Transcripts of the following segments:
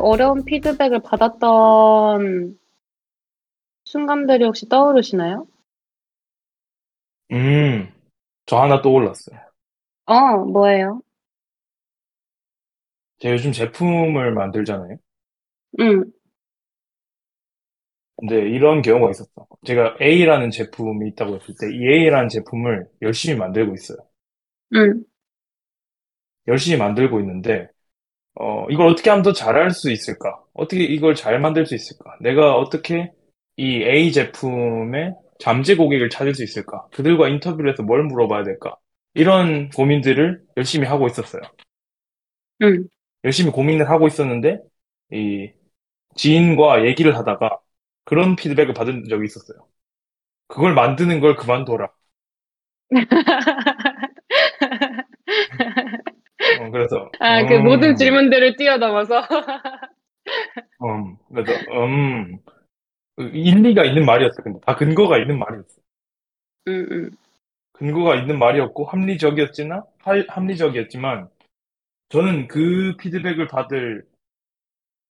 그 어려운 피드백을 받았던 순간들이 혹시 떠오르시나요? 음, 저 하나 떠올랐어요. 어, 뭐예요? 제가 요즘 제품을 만들잖아요. 응, 근데 이런 경우가 있었어. 제가 A라는 제품이 있다고 했을 때, 이 A라는 제품을 열심히 만들고 있어요. 응, 열심히 만들고 있는데, 어, 이걸 어떻게 하면 더 잘할 수 있을까? 어떻게 이걸 잘 만들 수 있을까? 내가 어떻게 이 A 제품의 잠재 고객을 찾을 수 있을까? 그들과 인터뷰를 해서 뭘 물어봐야 될까? 이런 고민들을 열심히 하고 있었어요. 응. 열심히 고민을 하고 있었는데, 이 지인과 얘기를 하다가 그런 피드백을 받은 적이 있었어요. 그걸 만드는 걸 그만둬라. 어, 그래서, 아, 그 모든 음, 질문들을 뛰어넘어서. 음, 그래서, 음, 일리가 있는 말이었어. 근데 다 근거가 있는 말이었어. 응, 응, 근거가 있는 말이었고, 합리적이었지만, 할- 합리적이었지만, 저는 그 피드백을 받을,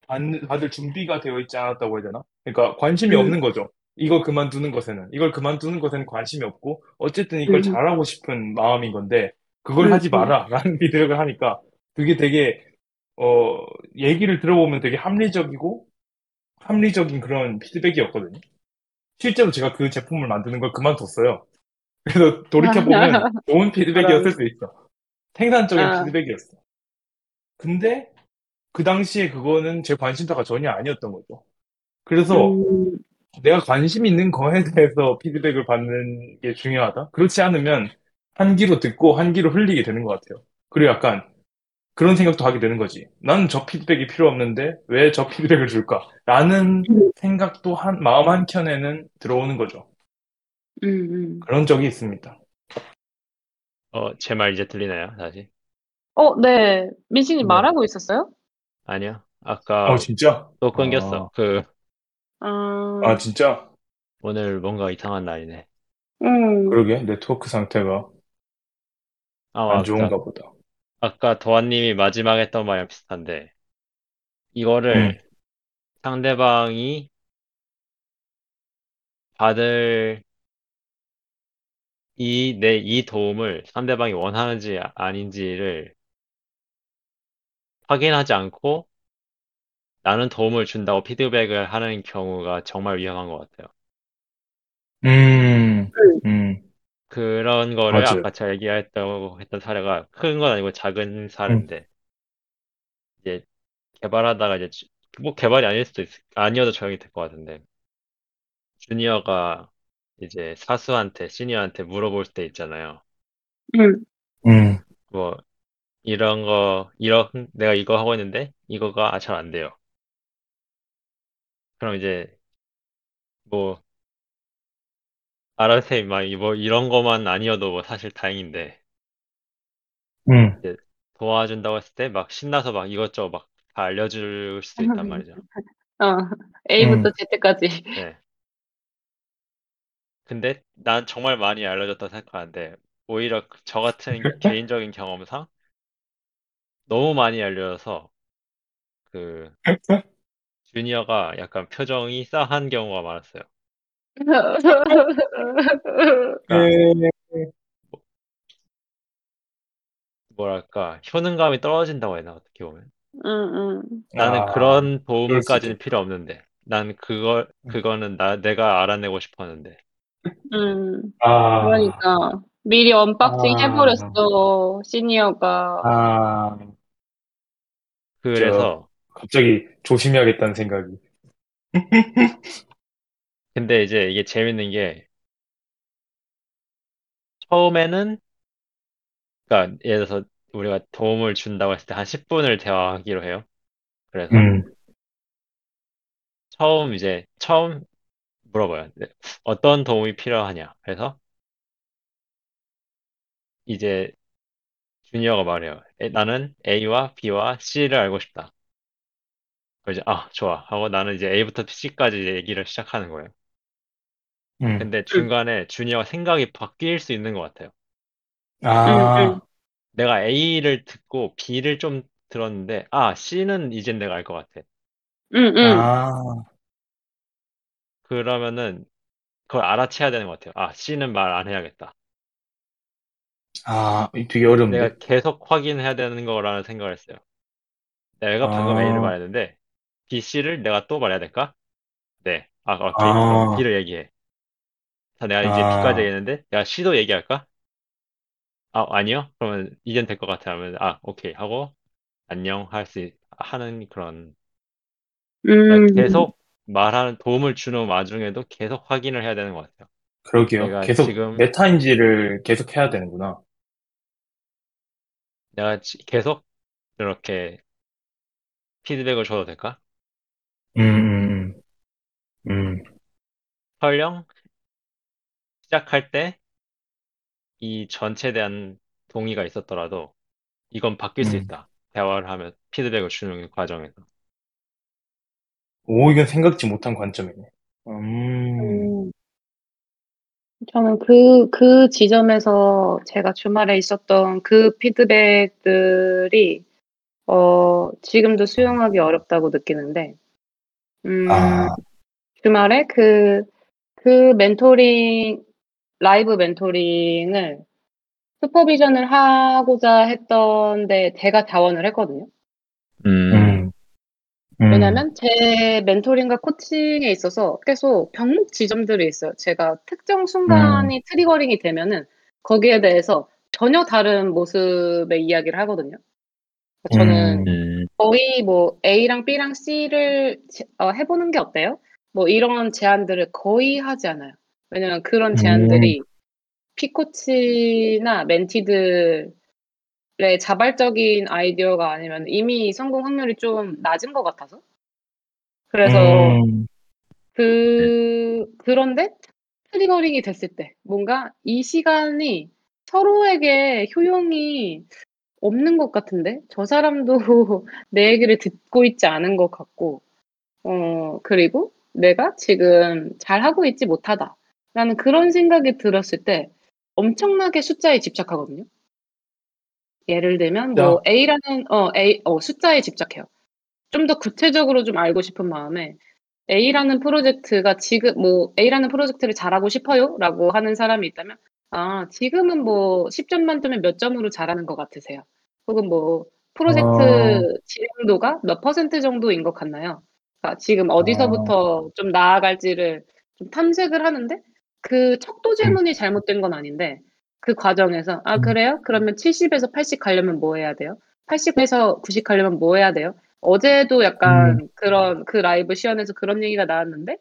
받, 받을 준비가 되어 있지 않았다고 해야 되나? 그러니까 관심이 응, 없는 거죠. 이걸 그만두는 것에는. 이걸 그만두는 것에는 관심이 없고, 어쨌든 이걸 응, 잘하고 싶은 마음인 건데, 그걸 응, 하지 응. 마라. 라는 피드백을 하니까, 그게 되게, 어, 얘기를 들어보면 되게 합리적이고, 합리적인 그런 피드백이었거든요. 실제로 제가 그 제품을 만드는 걸 그만뒀어요. 그래서 돌이켜보면 좋은 피드백이었을 저런. 수 있어. 생산적인 아, 피드백이었어. 근데 그 당시에 그거는 제 관심사가 전혀 아니었던 거죠. 그래서 음, 내가 관심 있는 거에 대해서 피드백을 받는 게 중요하다? 그렇지 않으면 한 귀로 듣고 한 귀로 흘리게 되는 것 같아요. 그리고 약간 그런 생각도 하게 되는 거지. 나는 저 피드백이 필요 없는데 왜 저 피드백을 줄까? 라는 응, 생각도 한, 마음 한켠에는 들어오는 거죠. 응, 응. 그런 적이 있습니다. 어, 제 말 이제 들리나요? 다시? 어, 네. 민식님 네. 말하고 있었어요? 아니요. 어, 아까 진짜? 또 아, 끊겼어. 그, 아, 아, 진짜? 오늘 뭔가 이상한 날이네. 응, 그러게, 네트워크 상태가 아, 안 아까, 좋은가 보다. 아까 도안님이 마지막에 했던 말이랑 비슷한데, 응, 이거를 상대방이 받을 이, 내 이 도움을 상대방이 원하는지 아- 아닌지를 확인하지 않고 나는 도움을 준다고 피드백을 하는 경우가 정말 위험한 것 같아요. 음, 응, 음, 그런 거를 맞아요. 아까 제가 얘기했다고 했던 사례가 큰 건 아니고 작은 응, 사례인데, 이제 개발하다가 이제 주- 뭐 개발이 아닐 수도 있, 아니어도 적용이 될 것 같은데 주니어가 이제 사수한테 시니어한테 물어볼 때 있잖아요. 응. 응, 뭐 이런 거 이런 내가 이거 하고 있는데 이거가 잘 안 돼요. 그럼 이제 뭐 알아서 막뭐 이런 거만 아니어도 뭐 사실 다행인데 응, 이제 도와준다고 했을 때 막 신나서 막 이것저것 막 다 알려줄 수도 있단 말이죠. 어, A부터 응, Z까지. 네. 근데 난 정말 많이 알려줬다고 생각하는데 오히려 그- 저 같은 개인적인 경험상 너무 많이 알려져서 그 주니어가 약간 표정이 싸한 경우가 많았어요. 그러니까 에, 뭐- 뭐랄까 효능감이 떨어진다고 해야 되나 어떻게 보면? 응, 응, 나는 아, 그런 그럴 수 도움까지는 필요. 없는데. 난 그거 그거는 나 내가 알아내고 싶었는데. 응. 아, 그러니까 미리 unboxing 아, 해버렸어, 시니어가. 아, 저, 그래서 갑자기 조심해야겠다는 생각이. 근데 이제 이게 재밌는 게 처음에는 그러니까 예를 들어서 우리가 도움을 준다고 했을 때 한 10분을 대화하기로 해요. 그래서 응, 처음 이제 처음 물어봐요. 네, 어떤 도움이 필요하냐. 그래서 이제 주니어가 말해요. 에, 나는 A와 B와 C를 알고 싶다. 그래서 이제 아 좋아 하고 나는 이제 A부터 C까지 얘기를 시작하는 거예요. 응, 근데 응, 중간에 주니어가 생각이 바뀔 수 있는 것 같아요. 응, 응. 아, 내가 A를 듣고 B를 좀 들었는데 아 C는 이젠 내가 알 것 같아. 응, 응. 아, 그러면은 그걸 알아채야 되는 것 같아요. 아, C는 말 안 해야겠다. 아, 되게 어려운데? 내가 계속 확인해야 되는 거라는 생각을 했어요. 내가 방금 아, A를 말했는데 B, C를 내가 또 말해야 될까? 네. 아, 오케이. 아, 그럼 B를 얘기해. 자, 내가 이제 B까지 아, 얘기했는데 내가 C도 얘기할까? 아, 아니요? 그러면 이젠 될 것 같아 하면 아, 오케이 하고 안녕 할수 하는 그런 그러니까 음, 계속 말하는 도움을 주는 와중에도 계속 확인을 해야 되는 것 같아요. 그러게요. 내가 계속 지금 메타인지를 계속 해야 되는구나. 내가 지- 계속 이렇게 피드백을 줘도 될까? 음, 음, 음, 음. 설령 시작할 때 이 전체에 대한 동의가 있었더라도 이건 바뀔 수 음. 있다. 대화를 하면 피드백을 주는 과정에서. 오, 이건 생각지 못한 관점이네. 음, 음. 저는 그, 그 지점에서 제가 주말에 있었던 그 피드백들이, 어, 지금도 수용하기 어렵다고 느끼는데, 음, 아, 주말에 그, 그 멘토링, 라이브 멘토링을 supervision을 하고자 했던데 제가 자원을 했거든요. 음, 음, 음, 왜냐면 제 멘토링과 코칭에 있어서 계속 병목 지점들이 있어요. 제가 특정 음, 순간이 triggering이 되면은 거기에 대해서 전혀 다른 모습의 이야기를 하거든요. 저는 음, 음, 거의 뭐 A랑 B랑 C를 제- 어, 해보는 게 어때요? 뭐 이런 제안들을 거의 하지 않아요. 왜냐면 그런 음, 제안들이 피코치나 멘티들의 자발적인 아이디어가 아니면 이미 성공 확률이 좀 낮은 것 같아서. 그래서 음, 음, 그, 그런데 triggering이 됐을 때 뭔가 이 시간이 서로에게 효용이 없는 것 같은데? 저 사람도 내 얘기를 듣고 있지 않은 것 같고 어 그리고 내가 지금 잘 하고 있지 못하다 라는 그런 생각이 들었을 때 엄청나게 숫자에 집착하거든요. 예를 들면 뭐 자, A라는 어 A 어 숫자에 집착해요. 좀 더 구체적으로 좀 알고 싶은 마음에 A라는 프로젝트가 지금 뭐 A라는 프로젝트를 잘하고 싶어요라고 하는 사람이 있다면 아, 지금은 뭐 10점 만점에 몇 점으로 잘하는 것 같으세요? 혹은 뭐 어, 프로젝트 진행도가 몇 퍼센트 정도인 것 같나요? 그러니까 지금 아, 어디서부터 좀 나아갈지를 좀 탐색을 하는데 그 척도 음, 질문이 잘못된 건 아닌데 그 과정에서 아, 음, 그래요? 그러면 70에서 80 가려면 뭐 해야 돼요? 80에서 90 가려면 뭐 해야 돼요? 어제도 음, 약간 그런 그 라이브 시연에서 그런 얘기가 나왔는데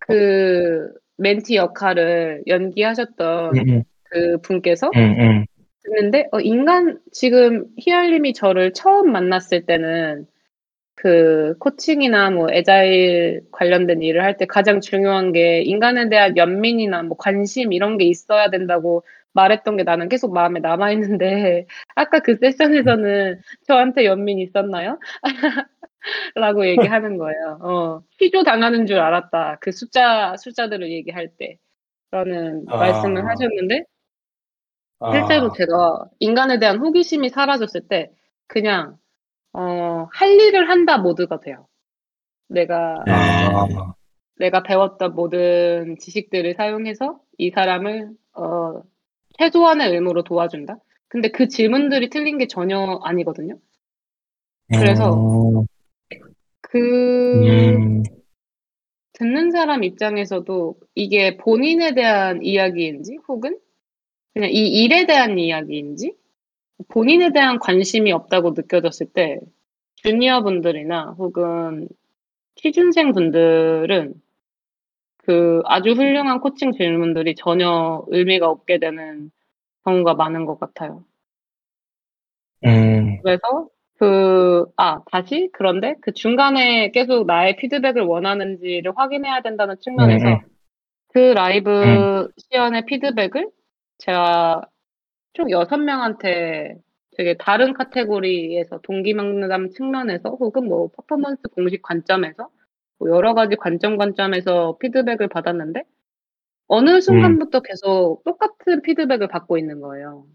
그 멘티 역할을 음, 연기하셨던 음, 그 분께서 음, 듣는데 어, 인간 지금 희알님이 저를 처음 만났을 때는 그 코칭이나 뭐 애자일 관련된 일을 할 때 가장 중요한 게 인간에 대한 연민이나 뭐 관심 이런 게 있어야 된다고 말했던 게 나는 계속 마음에 남아 있는데 아까 그 세션에서는 저한테 연민 있었나요? 라고 얘기하는 거예요. 어, 피조 당하는 줄 알았다. 그 숫자, 숫자들을 얘기할 때. 라는 말씀을 아, 하셨는데, 실제로 아, 제가 인간에 대한 호기심이 사라졌을 때, 그냥, 어, 할 일을 한다 모드가 돼요. 내가, 음, 아, 내가 배웠던 모든 지식들을 사용해서 이 사람을, 어, 최소한의 의무로 도와준다? 근데 그 질문들이 틀린 게 전혀 아니거든요. 그래서 음, 그 음, 듣는 사람 입장에서도 이게 본인에 대한 이야기인지 혹은 그냥 이 일에 대한 이야기인지 본인에 대한 관심이 없다고 느껴졌을 때 주니어 분들이나 혹은 취준생 분들은 그 아주 훌륭한 코칭 질문들이 전혀 의미가 없게 되는 경우가 많은 것 같아요. 음, 그래서 그, 아, 다시? 그런데 그 중간에 계속 나의 피드백을 원하는지를 확인해야 된다는 측면에서 음, 그 음, 라이브 시연의 피드백을 제가 총 6명한테 되게 다른 카테고리에서 동기만남 측면에서 혹은 뭐 퍼포먼스 공식 관점에서 뭐 여러 가지 관점 관점에서 피드백을 받았는데 어느 음, 순간부터 계속 똑같은 피드백을 받고 있는 거예요.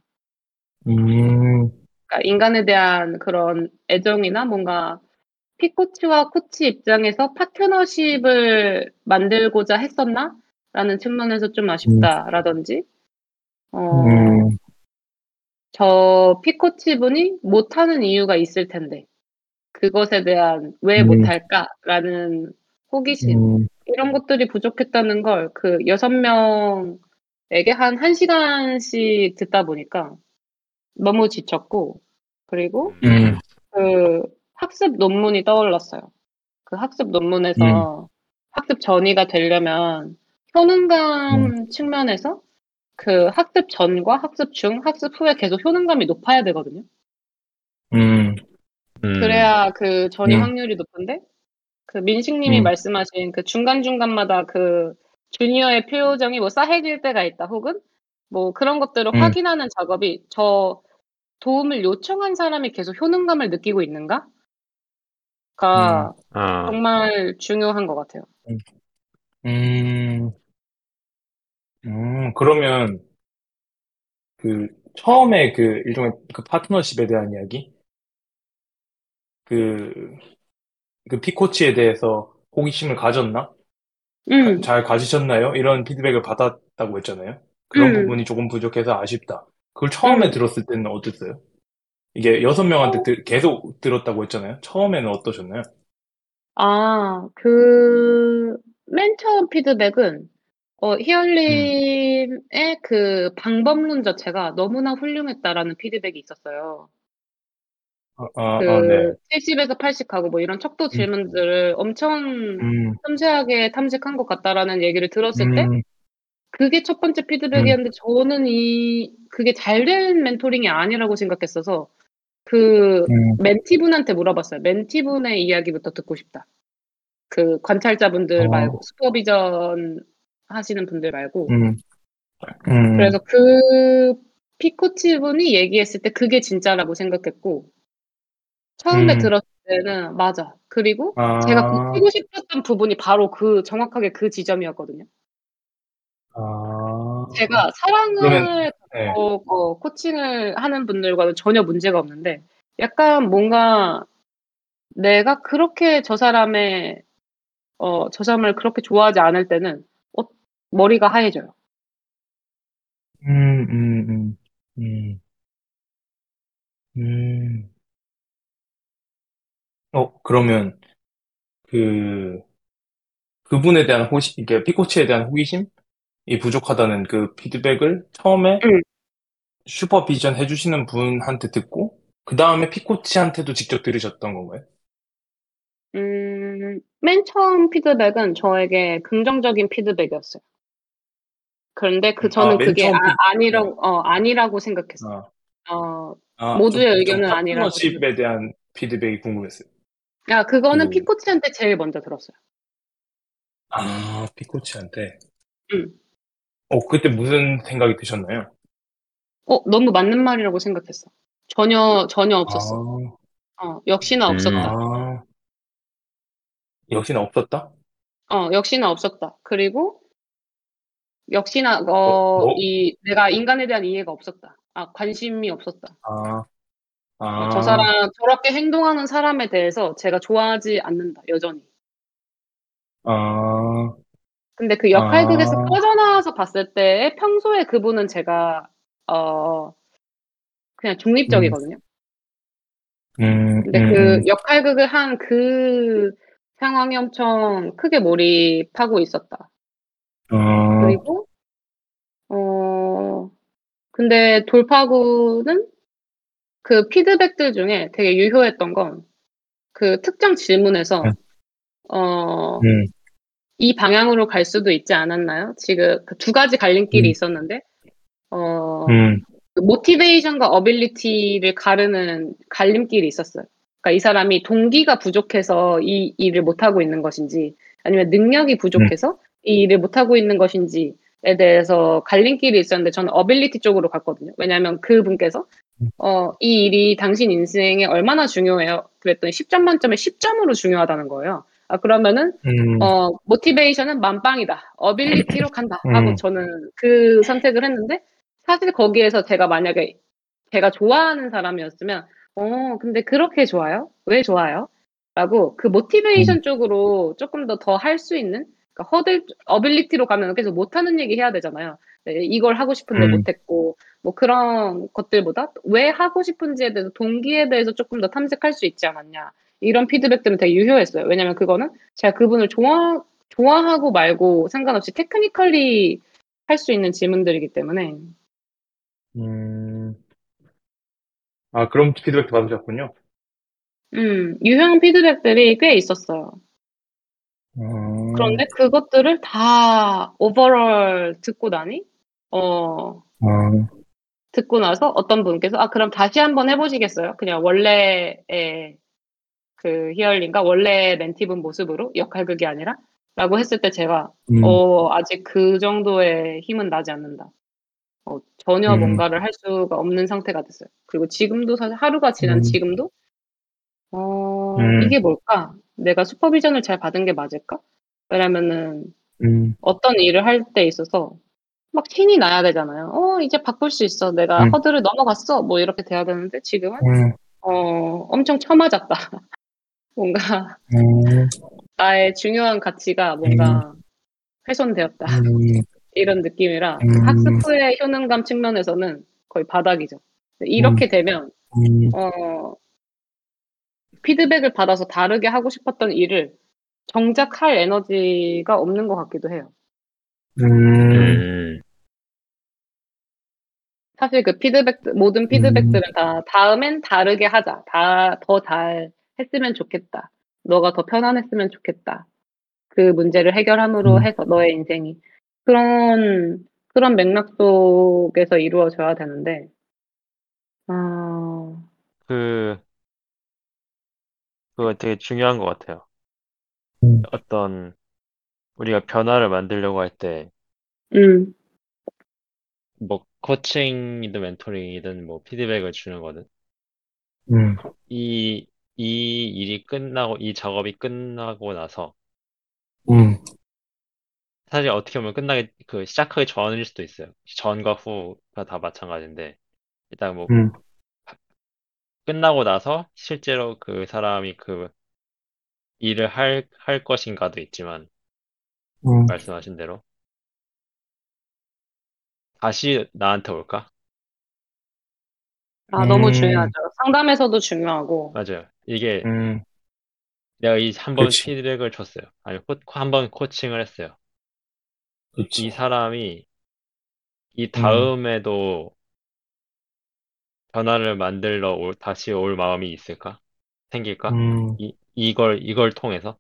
음, 그러니까 인간에 대한 그런 애정이나 뭔가 피코치와 코치 입장에서 파트너십을 만들고자 했었나? 라는 측면에서 좀 아쉽다라든지, 어, 음, 저 피코치 분이 못하는 이유가 있을 텐데, 그것에 대한 왜 음. 못할까라는 호기심, 음, 이런 것들이 부족했다는 걸 그 여섯 명에게 한 1시간씩 듣다 보니까 너무 지쳤고, 그리고 음, 그 학습 논문이 떠올랐어요. 그 학습 논문에서 학습 전이가 되려면 효능감 측면에서 그 학습 전과 학습 중, 학습 후에 계속 효능감이 높아야 되거든요. 음, 음. 그래야 그 전이 음. 확률이 높은데 그 민식님이 음. 말씀하신 그 중간 중간마다 그 주니어의 표정이 뭐 싸해질 때가 있다 혹은 뭐 그런 것들을 음. 확인하는 작업이 저 도움을 요청한 사람이 계속 효능감을 느끼고 있는가? 가 아, 정말 중요한 것 같아요. 음, 음, 그러면 그 처음에 그 일종의 그 파트너십에 대한 이야기, 그, 그 피코치에 대해서 호기심을 가졌나? 가- 음, 잘 가지셨나요? 이런 피드백을 받았다고 했잖아요. 그런 음. 부분이 조금 부족해서 아쉽다. 그걸 처음에 음. 들었을 때는 어땠어요? 이게 여섯 명한테 어. 들- 계속 들었다고 했잖아요. 처음에는 어떠셨나요? 아, 그, 맨 처음 피드백은, 어, 음, 희열님의 그 방법론 자체가 너무나 훌륭했다라는 피드백이 있었어요. 아, 아, 그, 아, 네. 70에서 80 가고 뭐 이런 척도 음, 질문들을 엄청 음, 섬세하게 탐색한 것 같다라는 얘기를 들었을 때, 음, 그게 첫 번째 음, 피드백이었는데, 저는 이, 그게 잘 된 멘토링이 아니라고 생각했어서, 그 음, 멘티분한테 물어봤어요. 멘티분의 이야기부터 듣고 싶다. 그 관찰자분들 말고, 어, 슈퍼비전 하시는 분들 말고. 음, 음, 그래서 그 피코치 분이 얘기했을 때 그게 진짜라고 생각했고, 처음에 음, 들었을 때는 맞아. 그리고 제가 아, 고치고 싶었던 부분이 바로 그 정확하게 그 지점이었거든요. 아, 제가 사랑을 네. 갖고 어, 코칭을 하는 분들과는 전혀 문제가 없는데, 약간 뭔가 내가 그렇게 저 사람의 어, 저 사람을 그렇게 좋아하지 않을 때는 어, 머리가 하얘져요. 음, 음, 음, 음, 음. 어, 그러면, 그, 그분에 대한 호시, 이게 피코치에 대한 호기심이 부족하다는 그 피드백을 처음에 응. 슈퍼비전 해주시는 분한테 듣고, 그 다음에 피코치한테도 직접 들으셨던 건가요? 음, 맨 처음 피드백은 저에게 긍정적인 피드백이었어요. 그런데 그 아, 저는 맨 그게 아, 피, 네. 아니라고 어, 아니라고 생각했어요. 아, 어, 아, 좀, 모두의 좀 의견은 아니라고 생각. 파트너십에 대한 피드백이 궁금했어요. 야, 그거는 그, 피코치한테 제일 먼저 들었어요. 아, 피코치한테. 응. 어, 그때 무슨 생각이 드셨나요? 어, 너무 맞는 말이라고 생각했어. 전혀 전혀 없었어. 아, 어, 역시나 음. 없었다. 아, 역시나 없었다? 어, 역시나 없었다. 그리고 역시나 어, 어, 뭐, 이 내가 인간에 대한 이해가 없었다. 아, 관심이 없었다. 아, 어, 저 아, 사람 저렇게 행동하는 사람에 대해서 제가 좋아하지 않는다. 여전히. 아, 근데 그 역할극에서 아, 꺼져나와서 봤을 때 평소에 그분은 제가 어, 그냥 음, 중립적이거든요. 음, 근데 음, 그 음, 역할극을 한 그 상황이 엄청 크게 몰입하고 있었다. 어, 그리고 어, 근데 돌파구는 그 피드백들 중에 되게 유효했던 건 그 특정 질문에서 어, 음, 이 방향으로 갈 수도 있지 않았나요? 지금 그 두 가지 갈림길이 음, 있었는데 어, 음, 그 모티베이션과 어빌리티를 가르는 갈림길이 있었어요. 그러니까 이 사람이 동기가 부족해서 이 일을 못 하고 있는 것인지 아니면 능력이 음, 부족해서 이 일을 못 하고 있는 것인지 에 대해서 갈림길이 있었는데 저는 어빌리티 쪽으로 갔거든요. 왜냐하면 그분께서 어, 이 일이 당신 인생에 얼마나 중요해요? 그랬더니 10점 만점에 10점으로 중요하다는 거예요. 아, 그러면은, 음, 어, 모티베이션은 만빵이다. 어빌리티로 간다. 하고 음, 저는 그 선택을 했는데, 사실 거기에서 제가 만약에 제가 좋아하는 사람이었으면, 어, 근데 그렇게 좋아요? 왜 좋아요? 라고 그 모티베이션 쪽으로 조금 더 더 할 수 있는 그러니까 허들 어빌리티로 가면 계속 못하는 얘기 해야 되잖아요. 네, 이걸 하고 싶은데 음. 못했고 뭐 그런 것들보다 왜 하고 싶은지에 대해서 동기에 대해서 조금 더 탐색할 수 있지 않았냐 이런 피드백들은 되게 유효했어요. 왜냐면 그거는 제가 그분을 좋아 좋아하고 말고 상관없이 테크니컬리 할 수 있는 질문들이기 때문에 음, 아, 그런 피드백도 받으셨군요. 음, 유효한 피드백들이 꽤 있었어요. 음, 그런데 그것들을 다 오버럴 듣고 나니 어 음, 듣고 나서 어떤 분께서 아 그럼 다시 한번 해보시겠어요? 그냥 원래의 그 히얼링과 원래 멘티분 모습으로 역할극이 아니라 라고 했을 때 제가 음, 어 아직 그 정도의 힘은 나지 않는다. 어, 전혀 음. 뭔가를 할 수가 없는 상태가 됐어요. 그리고 지금도 사실 하루가 지난 음. 지금도 어 음. 이게 뭘까? 내가 슈퍼비전을 잘 받은 게 맞을까? 왜냐면은 음, 어떤 일을 할 때 있어서 막 신이 나야 되잖아요. 어, 이제 바꿀 수 있어. 내가 음. 허들을 넘어갔어. 뭐 이렇게 돼야 되는데 지금은 음, 어, 엄청 처맞았다. 뭔가 음, 나의 중요한 가치가 뭔가 훼손되었다. 음, 이런 느낌이라 음. 학습 후의 효능감 측면에서는 거의 바닥이죠. 이렇게 되면 음, 어, 피드백을 받아서 다르게 하고 싶었던 일을 정작 할 에너지가 없는 것 같기도 해요. 음, 음, 사실 그 피드백, 모든 피드백들은 다 다음엔 다르게 하자. 다 더 잘 했으면 좋겠다. 너가 더 편안했으면 좋겠다. 그 문제를 해결함으로 음. 해서 너의 인생이 그런 그런 맥락 속에서 이루어져야 되는데 아, 그, 그거 되게 중요한 것 같아요. 음. 어떤, 우리가 변화를 만들려고 할 때, 음, 뭐, 코칭이든 멘토링이든 뭐, 피드백을 주는 거는, 음, 이, 이 일이 끝나고, 이 작업이 끝나고 나서, 음, 사실 어떻게 보면 끝나기, 그, 시작하기 전일 수도 있어요. 전과 후가 다 마찬가지인데, 일단 뭐, 음, 끝나고 나서 실제로 그 사람이 그 일을 할, 할 것인가도 있지만, 음, 말씀하신 대로. 다시 나한테 올까? 아, 너무 음. 중요하죠. 상담에서도 중요하고 맞아요. 이게 음, 내가 이 한 번 그치. 피드백을 줬어요. 아니, 코, 한번 코칭을 했어요. 그치. 이 사람이 이 음. 다음에도 변화를 만들러 올, 다시 올 마음이 있을까? 생길까? 음, 이, 이걸, 이걸 통해서?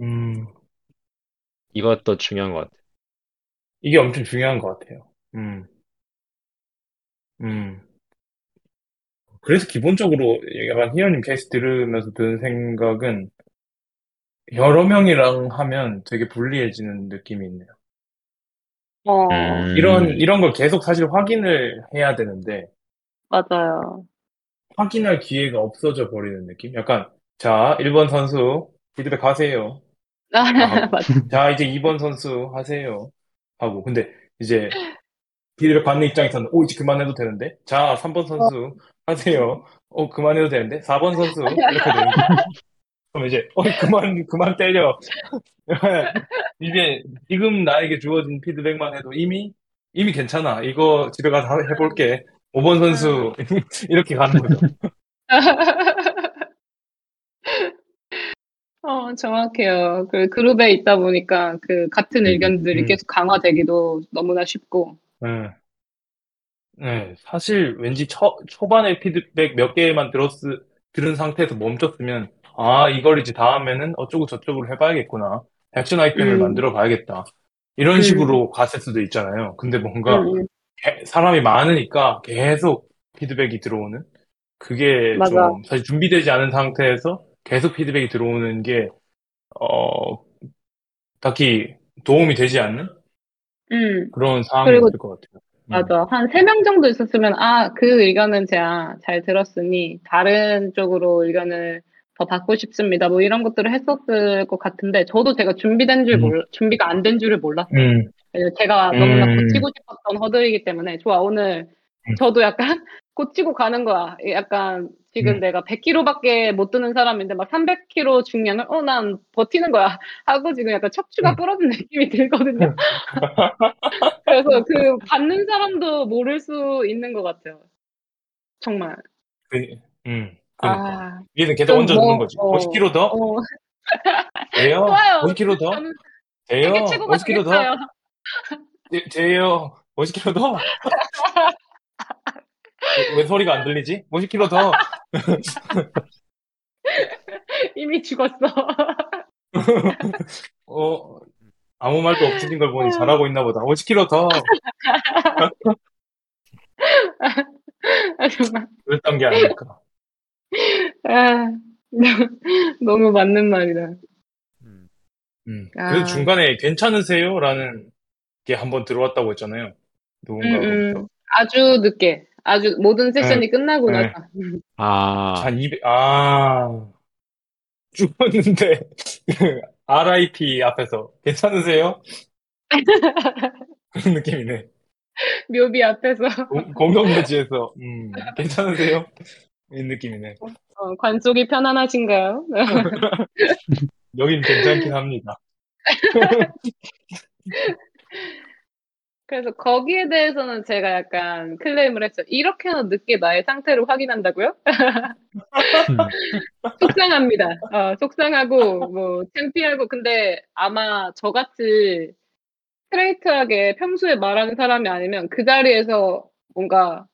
음. 이것도 중요한 것 같아요. 이게 엄청 중요한 것 같아요. 음, 음. 그래서 기본적으로 약간 희연님 케이스 들으면서 드는 생각은 여러 명이랑 하면 되게 불리해지는 느낌이 있네요. 어, 음, 이런, 이런 걸 계속 사실 확인을 해야 되는데, 맞아요. 확인할 기회가 없어져 버리는 느낌? 약간, 자, 1번 선수, 피드백 하세요. 아, 하고. 맞아. 자, 이제 2번 선수 하세요. 하고. 근데 이제 피드백 받는 입장에서는, 오, 이제 그만해도 되는데? 자, 3번 선수 하세요. 어, 그만해도 되는데? 4번 선수? 이렇게 되는 거예요. 그럼 이제, 어, 그만, 그만 때려. 이게 지금 나에게 주어진 피드백만 해도 이미, 이미 괜찮아. 이거 집에 가서 해볼게. 5번 선수, 이렇게 가는 거죠. 어, 정확해요. 그 그룹에 있다 보니까 그 같은 음, 의견들이 음. 계속 강화되기도 너무나 쉽고. 네. 네, 사실 왠지 초, 초반에 피드백 몇 개만 들었, 들은 상태에서 멈췄으면, 아, 이걸 이제 다음에는 어쩌고 저쩌고 해봐야겠구나. 액션 아이템을 음. 만들어 봐야겠다. 이런 음. 식으로 갔을 수도 있잖아요. 근데 뭔가 음, 음. 개- 사람이 많으니까 계속 피드백이 들어오는? 그게 맞아. 좀 사실 준비되지 않은 상태에서 계속 피드백이 들어오는 게, 어, 딱히 도움이 되지 않는 음. 그런 상황이 그리고 것 같아요. 음. 맞아. 한 세 명 정도 있었으면, 아, 그 의견은 제가 잘 들었으니, 다른 쪽으로 의견을 더 받고 싶습니다. 뭐 이런 것들을 했었을 것 같은데, 저도 제가 준비된 줄 음. 몰, 준비가 안 된 줄을 몰랐어요. 음, 제가 음. 너무나 고치고 싶었던 허들이기 때문에, 좋아, 오늘 음. 저도 약간 고치고 가는 거야. 약간 지금 음. 내가 100kg밖에 못 드는 사람인데 막 300kg 중량을 어 난 버티는 거야 하고 지금 약간 척추가 음. 부러진 느낌이 들거든요. 그래서 그 받는 사람도 모를 수 있는 것 같아요. 정말. 그, 음, 그러니까. 아, 위에는 계속 좀 얹어 주는 뭐, 거지. 어, 50kg 더? 어, 돼요? 좋아요. 50kg 더? 돼요? 세계 최고가 50kg 더? 돼- 돼요? 50kg 더? 왜, 왜 소리가 안 들리지? 50kg 더? 이미 죽었어. 어, 아무 말도 없으신 걸 보니 잘하고 있나 보다. 50kg 더. 아, 정말. 그랬던 게 아닐까. 아, 너무 맞는 말이다. 음. 음. 아. 중간에 괜찮으세요? 라는 게 한번 들어왔다고 했잖아요. 음, 누군가로부터. 음. 아주 늦게, 아주 모든 세션이 네. 끝나고 네. 나서. 아, 한 200, 아, 죽었는데, 그 RIP 앞에서 괜찮으세요? 그런 느낌이네. 묘비 앞에서 공- 공동묘지에서, 음, 괜찮으세요? 이 느낌이네. 어, 관속이 편안하신가요? 여긴 괜찮긴 합니다. 그래서 거기에 대해서는 제가 약간 클레임을 했어요. 이렇게나 늦게 나의 상태를 확인한다고요? 속상합니다. 어, 속상하고 뭐 창피하고 근데 아마 저같이 스트레이트하게 평소에 말하는 사람이 아니면 그 자리에서 뭔가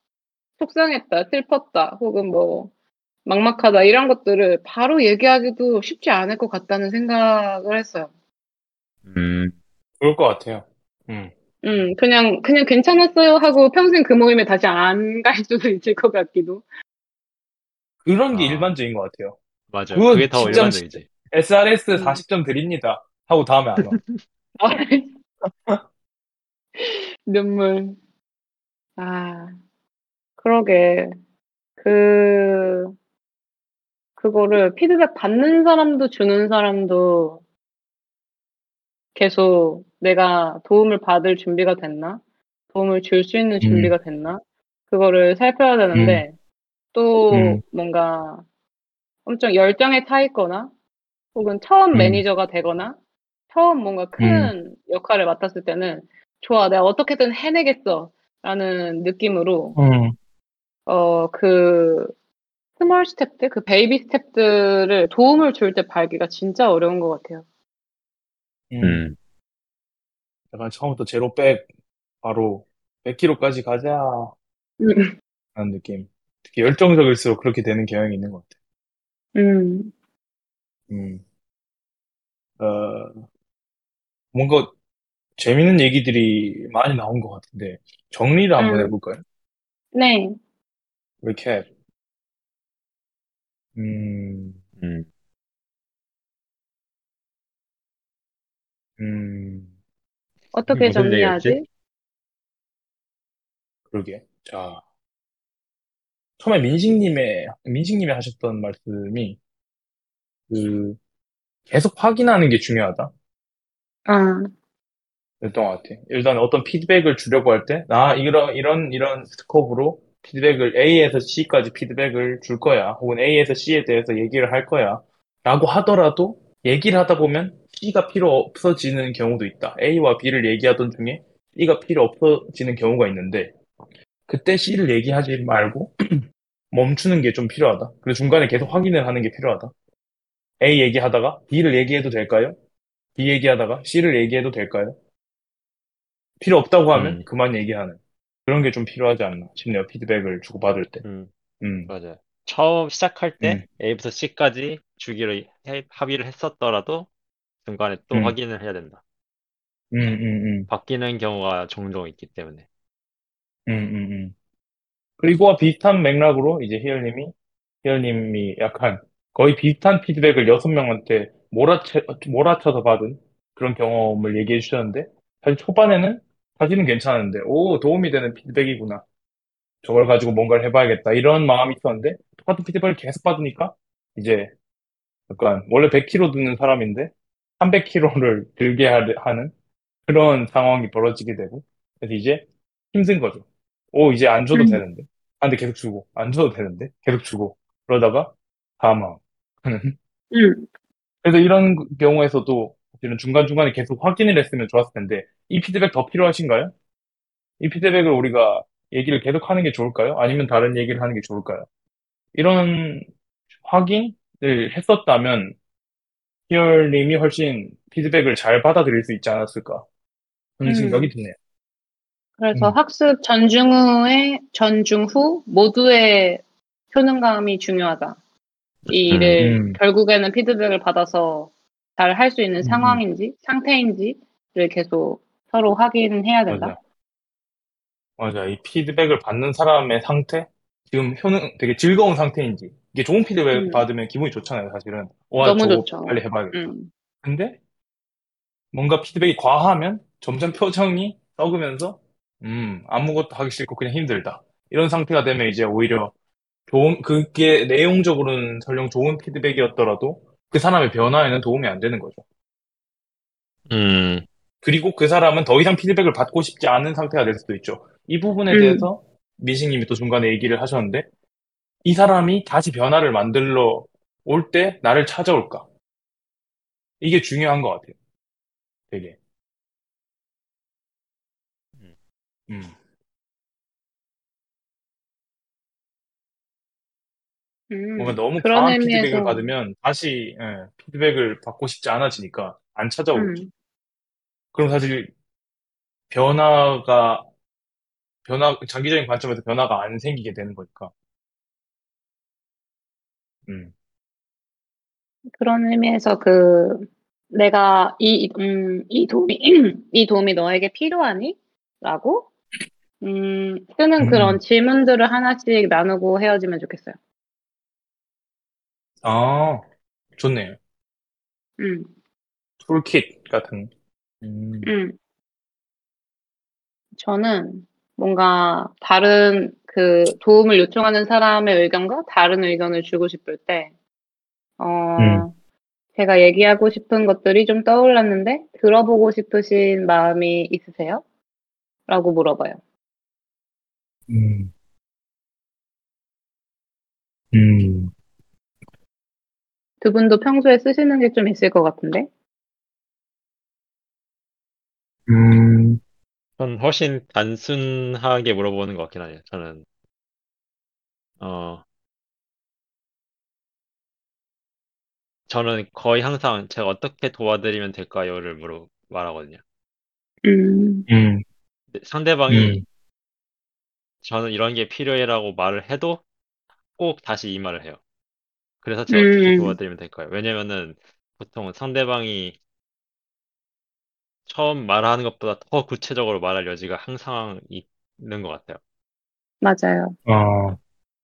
속상했다, 슬펐다, 혹은 뭐 막막하다 이런 것들을 바로 얘기하기도 쉽지 않을 것 같다는 생각을 했어요. 음, 그럴 것 같아요. 음. 음, 그냥 그냥 괜찮았어요 하고 평생 그 모임에 다시 안 갈 수도 있을 것 같기도. 그런 게 아. 일반적인 것 같아요. 맞아요. 그건 그게 더 일반적이지. SRS 음. 40점 드립니다. 하고 다음에 안 와. 눈물. 아, 그러게. 그, 그거를 피드백 받는 사람도 주는 사람도 계속 내가 도움을 받을 준비가 됐나? 도움을 줄 수 있는 준비가 됐나? 그거를 살펴야 되는데, 또 음. 뭔가 엄청 열정에 차 있거나, 혹은 처음 음. 매니저가 되거나, 처음 뭔가 큰 역할을 맡았을 때는, 좋아, 내가 어떻게든 해내겠어. 라는 느낌으로, 음. 어, 그, small step들, 그 baby step들을 도움을 줄때 밟기가 진짜 어려운 것 같아요. 음. 음, 약간 처음부터 제로 백, 바로 100kg까지 가자. 음, 라는 느낌. 특히 열정적일수록 그렇게 되는 경향이 있는 것 같아요. 음, 음. 어, 뭔가 재밌는 얘기들이 많이 나온 것 같은데, 정리를 한번 음. 해볼까요? 네. 리캡. 음, 음. 음, 어떻게 무슨 정리하지? 그러게. 자, 처음에 민식님의, 민식님이 하셨던 말씀이, 그, 계속 확인하는 게 중요하다. 아, 였던 것 같아. 일단 어떤 피드백을 주려고 할 때, 나 이런, 이런, 이런 스코프로 피드백을 A에서 C까지 피드백을 줄 거야. 혹은 A에서 C에 대해서 얘기를 할 거야. 라고 하더라도 얘기를 하다 보면 C가 필요 없어지는 경우도 있다. A와 B를 얘기하던 중에 C가 필요 없어지는 경우가 있는데, 그때 C를 얘기하지 말고 멈추는 게 좀 필요하다. 그리고 중간에 계속 확인을 하는 게 필요하다. A 얘기하다가 B를 얘기해도 될까요? B 얘기하다가 C를 얘기해도 될까요? 필요 없다고 하면 음. 그만 얘기하는 그런 게 좀 필요하지 않나 싶네요. 피드백을 주고받을 때. 음, 음, 맞아요. 처음 시작할 때 음. A부터 C까지 주기로 해- 합의를 했었더라도 중간에 또 음. 확인을 해야 된다. 음, 음, 음, 바뀌는 경우가 종종 있기 때문에. 음, 음, 음. 그리고 비슷한 맥락으로 이제 희열님이, 희열님이 약간 거의 비슷한 피드백을 여섯 명한테 몰아쳐, 몰아쳐서 받은 그런 경험을 얘기해 주셨는데, 사실 초반에는 사실은 괜찮은데, 오, 도움이 되는 피드백이구나. 저걸 가지고 뭔가를 해봐야겠다. 이런 마음이 있었는데, 똑같은 피드백을 계속 받으니까, 이제 약간 원래 100kg 드는 사람인데 300kg를 들게 하- 하는 그런 상황이 벌어지게 되고 그래서 이제 힘든 거죠. 오 이제 안 줘도 음. 되는데 아, 근데 계속 주고. 안 줘도 되는데? 계속 주고. 그러다가 사망. 음, 그래서 이런 경우에서도 사실은 중간중간에 계속 확인을 했으면 좋았을 텐데, 이 피드백 더 필요하신가요? 이 피드백을 우리가 얘기를 계속 하는 게 좋을까요? 아니면 다른 얘기를 하는 게 좋을까요? 이런 확인을 했었다면, 히얼님이 훨씬 피드백을 잘 받아들일 수 있지 않았을까? 그런 음. 생각이 드네요. 그래서 음. 학습 전중후의 전중 후 모두의 효능감이 중요하다. 이 일을 음. 결국에는 피드백을 받아서 잘 할 수 있는 음. 상황인지 상태인지를 계속 서로 확인해야 된다. 맞아. 맞아. 이 피드백을 받는 사람의 상태? 지금 효능, 되게 즐거운 상태인지. 이게 좋은 피드백 음. 받으면 기분이 좋잖아요, 사실은. 와, 너무 저거 좋죠. 빨리 해봐야겠다. 음. 근데 뭔가 피드백이 과하면 점점 표정이 썩으면서 음, 아무것도 하기 싫고 그냥 힘들다. 이런 상태가 되면 이제 오히려 좋은, 그게 내용적으로는 설령 좋은 피드백이었더라도 그 사람의 변화에는 도움이 안 되는 거죠. 음, 그리고 그 사람은 더 이상 피드백을 받고 싶지 않은 상태가 될 수도 있죠. 이 부분에 음. 대해서 미식님이 또 중간에 얘기를 하셨는데, 이 사람이 다시 변화를 만들러 올 때 나를 찾아올까? 이게 중요한 것 같아요. 되게. 음. 음. 음. 뭔가 너무 그런 과한 피드백을 의미에서 받으면 다시 예, 피드백을 받고 싶지 않아지니까 안 찾아오죠. 음. 그럼 사실 변화가 변화 장기적인 관점에서 변화가 안 생기게 되는 거니까. 음. 그런 의미에서 그 내가 이, 음, 이 도움이 이 도움이 너에게 필요하니? 라고 음, 쓰는 그런 음. 질문들을 하나씩 나누고 헤어지면 좋겠어요. 아, 좋네요. 음, 툴킷 같은. 음. 음. 저는 뭔가 다른 그 도움을 요청하는 사람의 의견과 다른 의견을 주고 싶을 때, 어, 음. 제가 얘기하고 싶은 것들이 좀 떠올랐는데 들어보고 싶으신 마음이 있으세요? 라고 물어봐요. 음. 음. 두 분도 평소에 쓰시는 게 좀 있을 것 같은데? 음. 전 훨씬 단순하게 물어보는 것 같긴 하네요. 저는, 어, 저는 거의 항상 제가 어떻게 도와드리면 될까요?를 물어 말하거든요. 음, 음. 근데 상대방이 음. 저는 이런 게 필요해라고 말을 해도 꼭 다시 이 말을 해요. 그래서 제가 어떻게 음, 도와드리면 될까요? 왜냐면은 보통 상대방이 처음 말하는 것보다 더 구체적으로 말할 여지가 항상 있는 것 같아요. 맞아요. 어.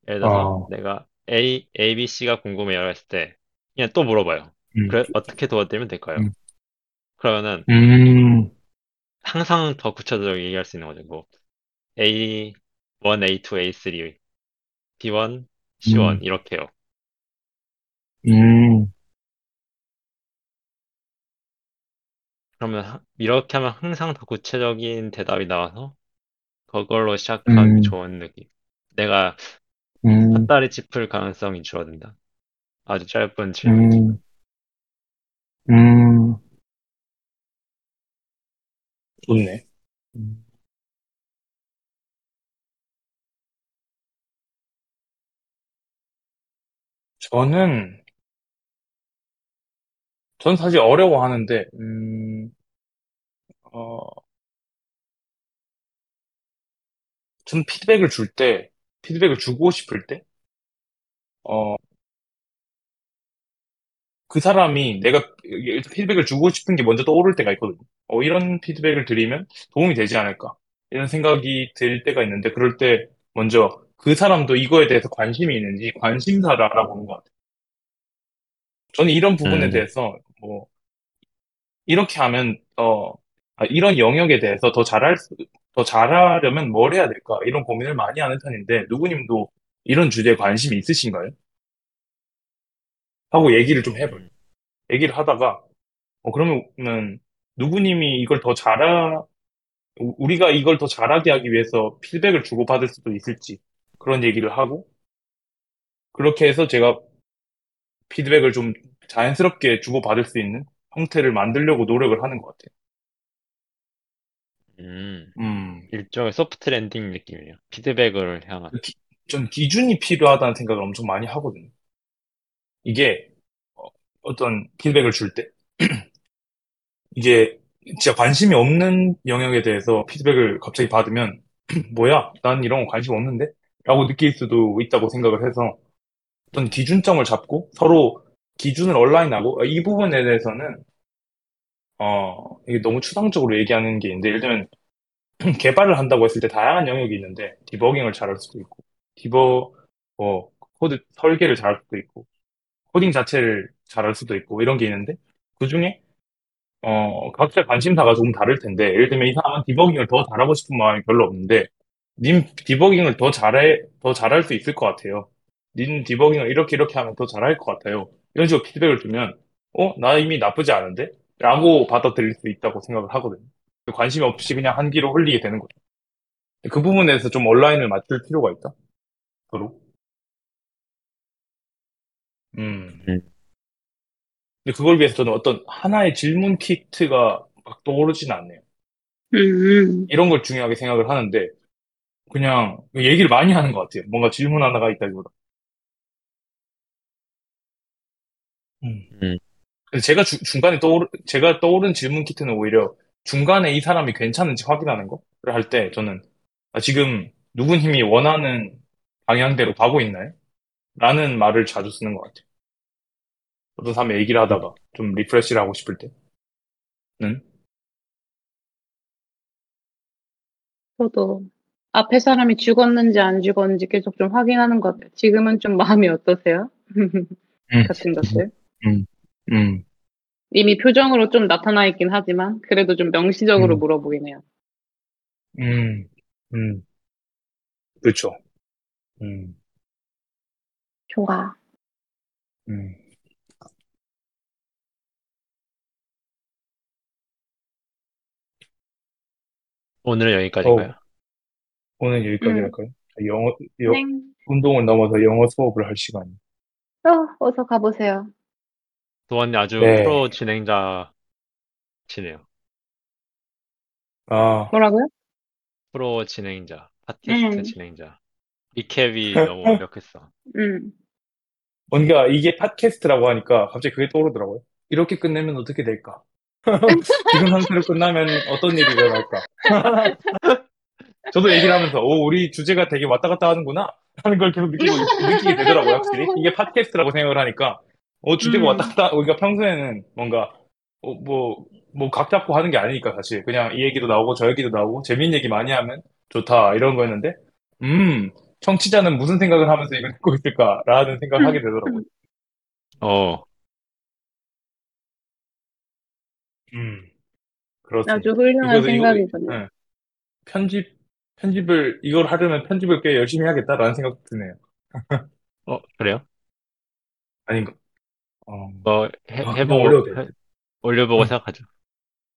예를 들어서 어. 내가 A, A, B, C가 궁금해요 했을 때 그냥 또 물어봐요. 음. 그래, 어떻게 도와드리면 될까요? 음. 그러면은 음. 항상 더 구체적으로 얘기할 수 있는 거죠. 뭐 A1, A2, A3, B1, C1 음. 이렇게요. 음. 그러면 하- 이렇게 하면 항상 더 구체적인 대답이 나와서 그걸로 시작하기 음. 좋은 느낌. 내가 음. 헛다리 짚을 가능성이 줄어든다. 아주 짧은 질문들. 음. 음. 좋네. 음. 저는, 전 사실 어려워하는데, 음, 어, 전 피드백을 줄 때, 피드백을 주고 싶을 때, 어, 그 사람이 내가 피드백을 주고 싶은 게 먼저 떠오를 때가 있거든요. 어, 이런 피드백을 드리면 도움이 되지 않을까. 이런 생각이 들 때가 있는데, 그럴 때 먼저 그 사람도 이거에 대해서 관심이 있는지 관심사를 알아보는 것 같아요. 저는 이런 부분에 음, 대해서, 뭐, 이렇게 하면, 어, 아, 이런 영역에 대해서 더 잘할 수, 더 잘하려면 뭘 해야 될까? 이런 고민을 많이 하는 편인데, 누구님도 이런 주제에 관심이 있으신가요? 하고 얘기를 좀 해봐요. 음, 얘기를 하다가, 어, 그러면, 누구님이 이걸 더 잘하, 우- 우리가 이걸 더 잘하게 하기 위해서 피드백을 주고받을 수도 있을지. 그런 얘기를 하고, 그렇게 해서 제가 피드백을 좀 자연스럽게 주고받을 수 있는 형태를 만들려고 노력을 하는 것 같아요. 음, 음, 일종의 soft landing 느낌이에요. 피드백을 향한. 기- 전 기준이 필요하다는 생각을 엄청 많이 하거든요. 이게 어, 어떤 피드백을 줄 때, 이게 진짜 관심이 없는 영역에 대해서 피드백을 갑자기 받으면, 뭐야? 난 이런 거 관심 없는데? 라고 느낄 수도 있다고 생각을 해서 어떤 기준점을 잡고 서로 기준을 온라인하고 이 부분에 대해서는 어, 이게 너무 추상적으로 얘기하는 게 있는데, 예를 들면, 개발을 한다고 했을 때 다양한 영역이 있는데, 디버깅을 잘할 수도 있고, 디버, 뭐, 코드 설계를 잘할 수도 있고, 코딩 자체를 잘할 수도 있고, 이런 게 있는데, 그 중에, 어, 각자 관심사가 조금 다를 텐데, 예를 들면 이 사람은 디버깅을 더 잘하고 싶은 마음이 별로 없는데, 님 디버깅을 더 잘해, 더 잘할 수 있을 것 같아요. 님 디버깅을 이렇게 이렇게 하면 더 잘할 것 같아요. 이런 식으로 피드백을 주면, 어, 나 이미 나쁘지 않은데? 라고 받아들일 수 있다고 생각을 하거든요. 관심 없이 그냥 한 귀로 흘리게 되는 거죠. 그 부분에서 좀 온라인을 맞출 필요가 있다. 서로. 음. 음. 근데 그걸 위해서 저는 어떤 하나의 질문 키트가 막 떠오르진 않네요. 음, 이런 걸 중요하게 생각을 하는데, 그냥 얘기를 많이 하는 것 같아요. 뭔가 질문 하나가 있다기보다. 음. 음, 제가 주- 중간에 떠오르, 제가 떠오른 질문 키트는 오히려 중간에 이 사람이 괜찮은지 확인하는 거를 할 때 저는 아, 지금 누구님이 원하는 방향대로 가고 있나요? 라는 말을 자주 쓰는 것 같아요. 어떤 사람이 얘기를 하다가 좀 리프레시를 하고 싶을 때는 저도 앞에 사람이 죽었는지 안 죽었는지 계속 좀 확인하는 것 같아요. 지금은 좀 마음이 어떠세요? 음. 같은 것들. 음, 이미 표정으로 좀 나타나 있긴 하지만 그래도 좀 명시적으로 음. 물어보긴 해요. 음, 음, 그렇죠. 음, 좋아. 음. 오늘은 여기까지인가요? 오늘 여기까지 음. 할까요? 영어, 여- 네. 운동을 넘어서 영어 수업을 할 시간이. 어, 어서 가보세요. 도원이 아주 네. 프로 진행자시네요. 아, 뭐라고요? 프로 진행자, 팟캐스트 음. 진행자. 리캡이 너무 완벽했어. 음. 뭔가 이게 팟캐스트라고 하니까 갑자기 그게 떠오르더라고요. 이렇게 끝내면 어떻게 될까? 지금 상태로 끝나면 어떤 일이 일어날까? 저도 얘기를 하면서, 오, 우리 주제가 되게 왔다 갔다 하는구나? 하는 걸 계속 느끼고, 느끼게 되더라고요, 확실히. 이게 팟캐스트라고 생각을 하니까, 어, 주제가 음. 왔다 갔다, 우리가 평소에는 뭔가, 어, 뭐, 뭐, 각 잡고 하는 게 아니니까, 사실. 그냥 이 얘기도 나오고, 저 얘기도 나오고, 재밌는 얘기 많이 하면 좋다, 이런 거였는데, 음, 청취자는 무슨 생각을 하면서 이걸 듣고 있을까라는 생각을 하게 되더라고요. 어, 음, 그렇습니다. 아주 훌륭한 이거- 이거- 생각이군요. 네. 편집, 편집을, 이걸 하려면 편집을 꽤 열심히 해야겠다라는 생각 드네요. 어, 그래요? 아닌가? 어, 뭐, 해, 아, 해보고, 올려도 돼. 해- 올려보고 응. 생각하죠.